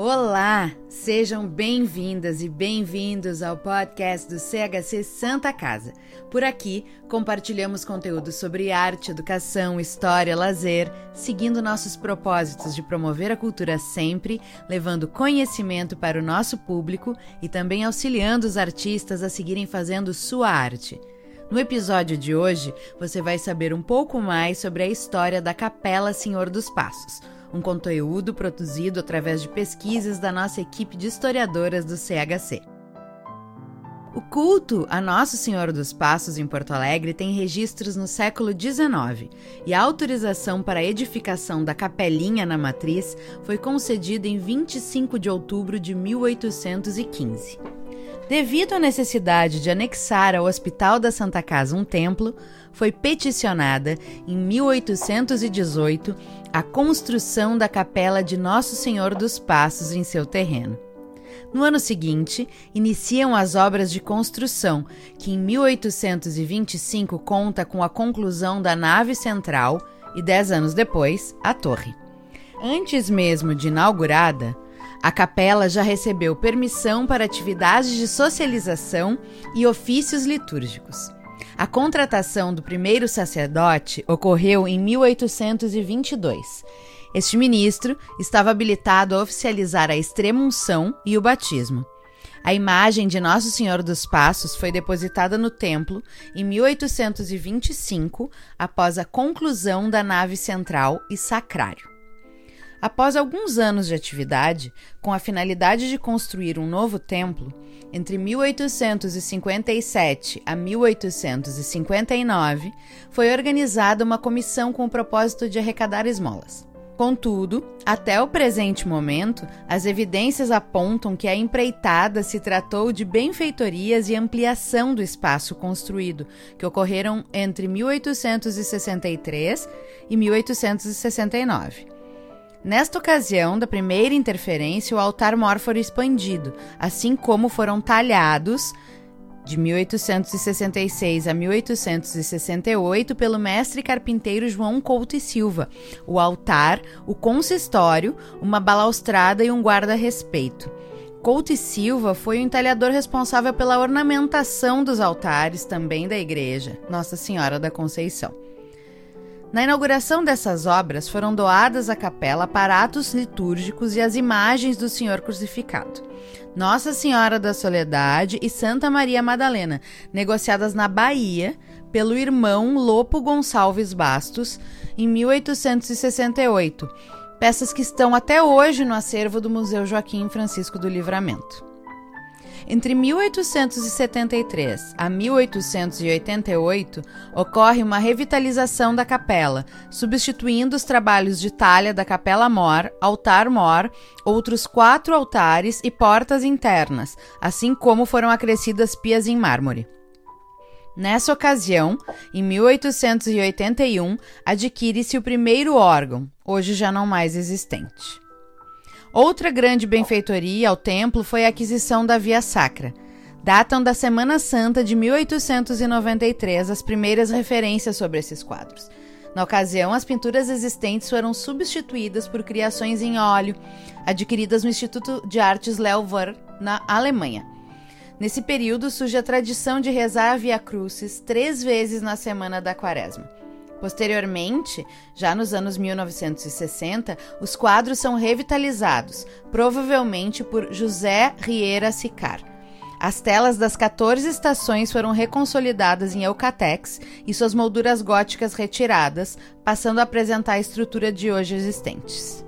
Olá, sejam bem-vindas e bem-vindos ao podcast do CHC Santa Casa. Por aqui, compartilhamos conteúdo sobre arte, educação, história, lazer, seguindo nossos propósitos de promover a cultura sempre, levando conhecimento para o nosso público e também auxiliando os artistas a seguirem fazendo sua arte. No episódio de hoje, você vai saber um pouco mais sobre a história da Capela Senhor dos Passos um conteúdo produzido através de pesquisas da nossa equipe de historiadoras do CHC. O culto a Nosso Senhor dos Passos em Porto Alegre tem registros no século XIX e a autorização para a edificação da capelinha na matriz foi concedida em 25 de outubro de 1815. Devido à necessidade de anexar ao Hospital da Santa Casa um templo, foi peticionada, em 1818, a construção da capela de Nosso Senhor dos Passos em seu terreno. No ano seguinte, iniciam as obras de construção, que em 1825 conta com a conclusão da nave central e, dez anos depois, a torre. Antes mesmo de inaugurada, a capela já recebeu permissão para atividades de socialização e ofícios litúrgicos. A contratação do primeiro sacerdote ocorreu em 1822. Este ministro estava habilitado a oficializar a extrema-unção e o batismo. A imagem de Nosso Senhor dos Passos foi depositada no templo em 1825, após a conclusão da nave central e sacrário. Após alguns anos de atividade, com a finalidade de construir um novo templo, entre 1857 a 1859, foi organizada uma comissão com o propósito de arrecadar esmolas. Contudo, até o presente momento, as evidências apontam que a empreitada se tratou de benfeitorias e ampliação do espaço construído, que ocorreram entre 1863 e 1869. Nesta ocasião da primeira interferência, o altar-mor foi expandido, assim como foram talhados de 1866 a 1868 pelo mestre carpinteiro João Couto e Silva, o altar, o consistório, uma balaustrada e um guarda-respeito. Couto e Silva foi o entalhador responsável pela ornamentação dos altares também da igreja Nossa Senhora da Conceição. Na inauguração dessas obras foram doadas à capela aparatos litúrgicos e as imagens do Senhor crucificado. Nossa Senhora da Soledade e Santa Maria Madalena, negociadas na Bahia pelo irmão Lopo Gonçalves Bastos em 1868. Peças que estão até hoje no acervo do Museu Joaquim Francisco do Livramento. Entre 1873 a 1888, ocorre uma revitalização da capela, substituindo os trabalhos de talha da Capela Mor, Altar Mor, outros quatro altares e portas internas, assim como foram acrescidas pias em mármore. Nessa ocasião, em 1881, adquire-se o primeiro órgão, hoje já não mais existente. Outra grande benfeitoria ao templo foi a aquisição da Via Sacra. Datam da Semana Santa de 1893 as primeiras referências sobre esses quadros. Na ocasião, as pinturas existentes foram substituídas por criações em óleo, adquiridas no Instituto de Artes Lelver, na Alemanha. Nesse período surge a tradição de rezar a Via Crucis três vezes na semana da Quaresma. Posteriormente, já nos anos 1960, os quadros são revitalizados, provavelmente por José Riera Sicar. As telas das 14 estações foram reconsolidadas em Eucatex e suas molduras góticas retiradas, passando a apresentar a estrutura de hoje existentes.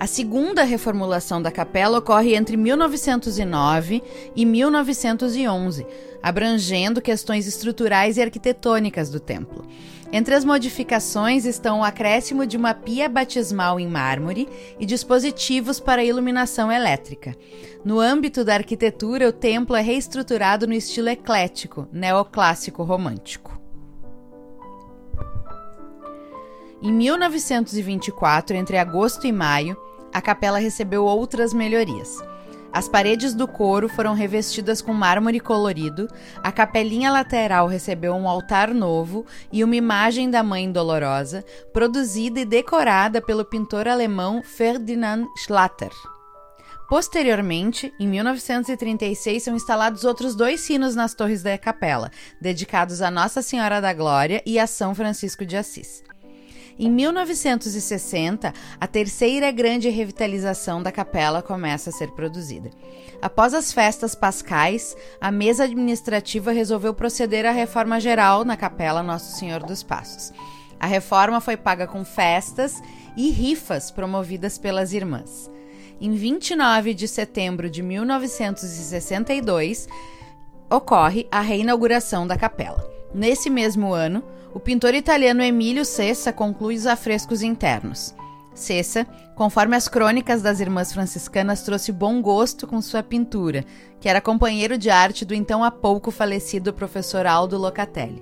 A segunda reformulação da capela ocorre entre 1909 e 1911, abrangendo questões estruturais e arquitetônicas do templo. Entre as modificações estão o acréscimo de uma pia batismal em mármore e dispositivos para iluminação elétrica. No âmbito da arquitetura, o templo é reestruturado no estilo eclético, neoclássico romântico. Em 1924, entre agosto e maio, a capela recebeu outras melhorias. As paredes do coro foram revestidas com mármore colorido, a capelinha lateral recebeu um altar novo e uma imagem da Mãe Dolorosa, produzida e decorada pelo pintor alemão Ferdinand Schlatter. Posteriormente, em 1936, são instalados outros dois sinos nas torres da capela, dedicados a Nossa Senhora da Glória e a São Francisco de Assis. Em 1960, a terceira grande revitalização da capela começa a ser produzida. Após as festas pascais, a mesa administrativa resolveu proceder à reforma geral na capela Nosso Senhor dos Passos. A reforma foi paga com festas e rifas promovidas pelas irmãs. Em 29 de setembro de 1962, ocorre a reinauguração da capela. Nesse mesmo ano, o pintor italiano Emílio Cessa conclui os afrescos internos. Cessa, conforme as crônicas das irmãs franciscanas, trouxe bom gosto com sua pintura, que era companheiro de arte do então há pouco falecido professor Aldo Locatelli.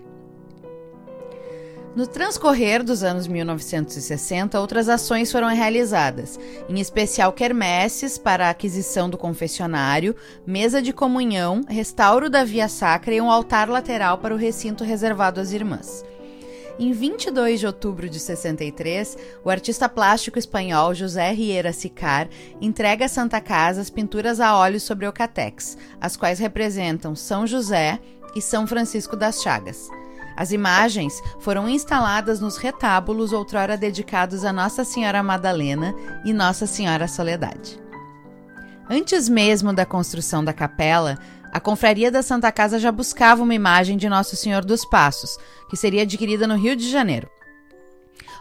No transcorrer dos anos 1960, outras ações foram realizadas, em especial quermesses para a aquisição do confessionário, mesa de comunhão, restauro da via sacra e um altar lateral para o recinto reservado às irmãs. Em 22 de outubro de 63, o artista plástico espanhol José Riera Sicar entrega à Santa Casa as pinturas a óleo sobre Ocatex, as quais representam São José e São Francisco das Chagas. As imagens foram instaladas nos retábulos outrora dedicados a Nossa Senhora Madalena e Nossa Senhora Soledade. Antes mesmo da construção da capela, a confraria da Santa Casa já buscava uma imagem de Nosso Senhor dos Passos, que seria adquirida no Rio de Janeiro.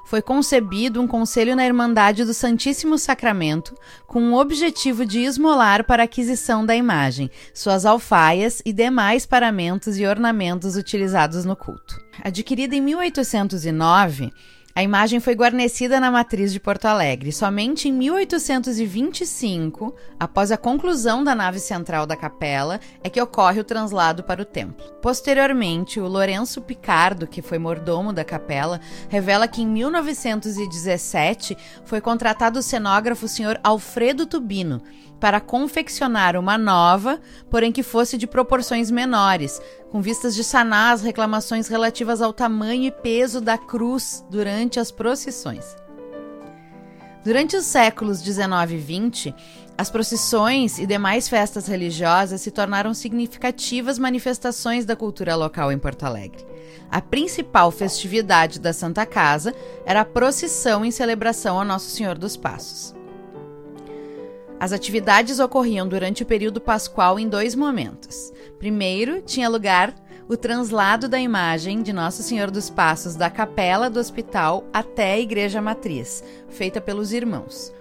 Foi concebido um conselho na Irmandade do Santíssimo Sacramento com o objetivo de esmolar para a aquisição da imagem, suas alfaias e demais paramentos e ornamentos utilizados no culto. Adquirida em 1809, a imagem foi guarnecida na matriz de Porto Alegre. Somente em 1825, após a conclusão da nave central da capela, é que ocorre o translado para o templo. Posteriormente, o Lourenço Picardo, que foi mordomo da capela, revela que em 1917 foi contratado o cenógrafo Sr. Alfredo Tubino para confeccionar uma nova, porém que fosse de proporções menores, com vistas de sanar as reclamações relativas ao tamanho e peso da cruz durante as procissões. Durante os séculos 19 e 20, as procissões e demais festas religiosas se tornaram significativas manifestações da cultura local em Porto Alegre. A principal festividade da Santa Casa era a procissão em celebração a Nosso Senhor dos Passos. As atividades ocorriam durante o período pascual em dois momentos. Primeiro, tinha lugar o translado da imagem de Nosso Senhor dos Passos da capela do hospital até a igreja matriz, feita pelos irmãos.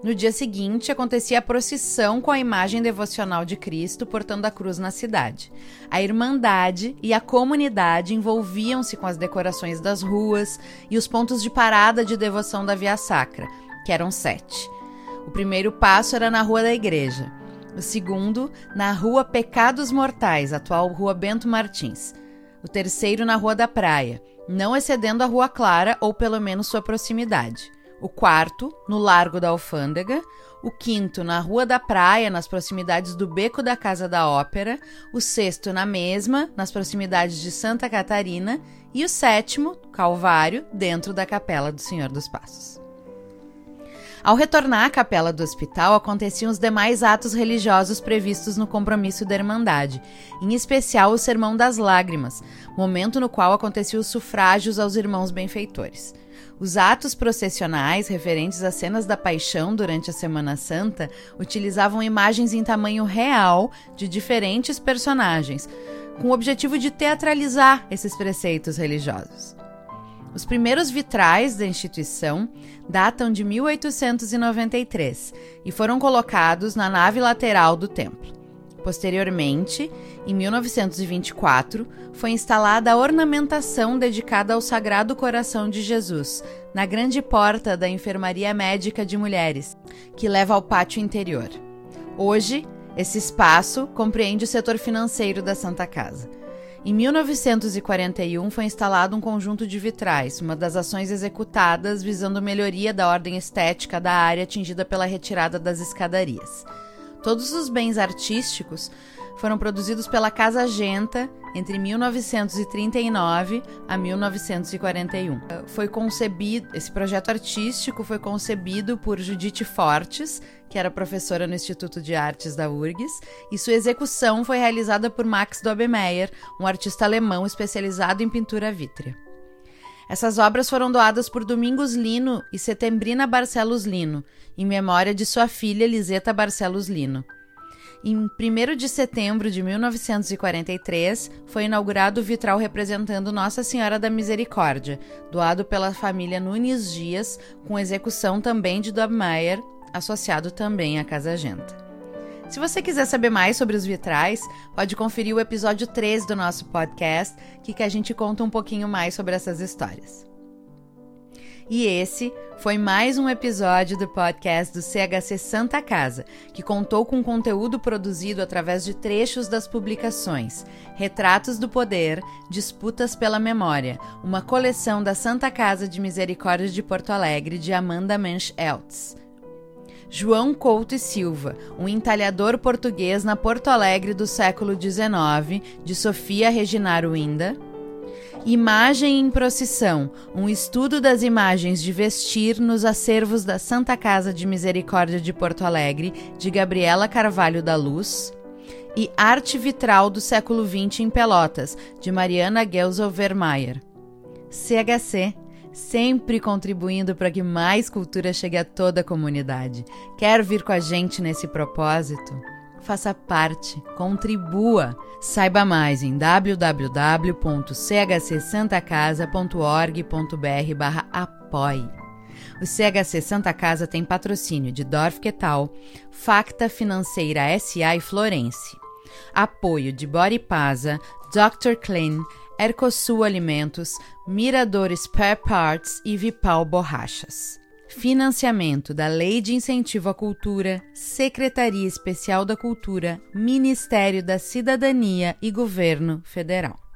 No dia seguinte, acontecia a procissão com a imagem devocional de Cristo portando a cruz na cidade. A Irmandade e a comunidade envolviam-se com as decorações das ruas e os pontos de parada de devoção da Via Sacra, que eram sete. O primeiro passo era na Rua da Igreja. O segundo, na Rua Pecados Mortais, atual Rua Bento Martins. O terceiro, na Rua da Praia, não excedendo a Rua Clara ou pelo menos sua proximidade. O quarto, no Largo da Alfândega. O quinto, na Rua da Praia, nas proximidades do Beco da Casa da Ópera. O sexto, na mesma, nas proximidades de Santa Catarina. E o sétimo, Calvário, dentro da Capela do Senhor dos Passos. Ao retornar à capela do hospital, aconteciam os demais atos religiosos previstos no compromisso da Irmandade, em especial o Sermão das Lágrimas, momento no qual aconteciam os sufrágios aos irmãos benfeitores. Os atos processionais referentes às cenas da paixão durante a Semana Santa utilizavam imagens em tamanho real de diferentes personagens, com o objetivo de teatralizar esses preceitos religiosos. Os primeiros vitrais da instituição datam de 1893 e foram colocados na nave lateral do templo. Posteriormente, em 1924, foi instalada a ornamentação dedicada ao Sagrado Coração de Jesus, na grande porta da Enfermaria Médica de Mulheres, que leva ao pátio interior. Hoje, esse espaço compreende o setor financeiro da Santa Casa. Em 1941 foi instalado um conjunto de vitrais, uma das ações executadas visando melhoria da ordem estética da área atingida pela retirada das escadarias. Todos os bens artísticos foram produzidos pela Casa Genta entre 1939 a 1941. Foi concebido, esse projeto artístico foi concebido por Judith Fortes, que era professora no Instituto de Artes da URGS, e sua execução foi realizada por Max Dobemeyer, um artista alemão especializado em pintura vítrea. Essas obras foram doadas por Domingos Lino e Setembrina Barcelos Lino, em memória de sua filha Liseta Barcelos Lino. Em 1 de setembro de 1943, foi inaugurado o vitral representando Nossa Senhora da Misericórdia, doado pela família Nunes Dias, com execução também de Dobmeier, associado também à Casa Genta. Se você quiser saber mais sobre os vitrais, pode conferir o episódio 3 do nosso podcast, que, que a gente conta um pouquinho mais sobre essas histórias. E esse foi mais um episódio do podcast do CHC Santa Casa, que contou com conteúdo produzido através de trechos das publicações Retratos do Poder, Disputas pela Memória, uma coleção da Santa Casa de Misericórdia de Porto Alegre de Amanda Mensch Eltz. João Couto e Silva, um entalhador português na Porto Alegre do século XIX, de Sofia Reginaro Inda. Imagem em Procissão, um estudo das imagens de vestir nos acervos da Santa Casa de Misericórdia de Porto Alegre, de Gabriela Carvalho da Luz. E Arte Vitral do século XX em Pelotas, de Mariana Gelsel Vermeyer. CHC, sempre contribuindo para que mais cultura chegue a toda a comunidade. Quer vir com a gente nesse propósito? Faça parte, contribua. Saiba mais em www.chcsantacasa.org.br apoie. O CHC Santa Casa tem patrocínio de Dorf Quetal, Facta Financeira SA e Florence. Apoio de Body Pasa, Dr. Clean, Ercosul Alimentos, Mirador Spare Parts e Vipal Borrachas. Financiamento da Lei de Incentivo à Cultura, Secretaria Especial da Cultura, Ministério da Cidadania e Governo Federal.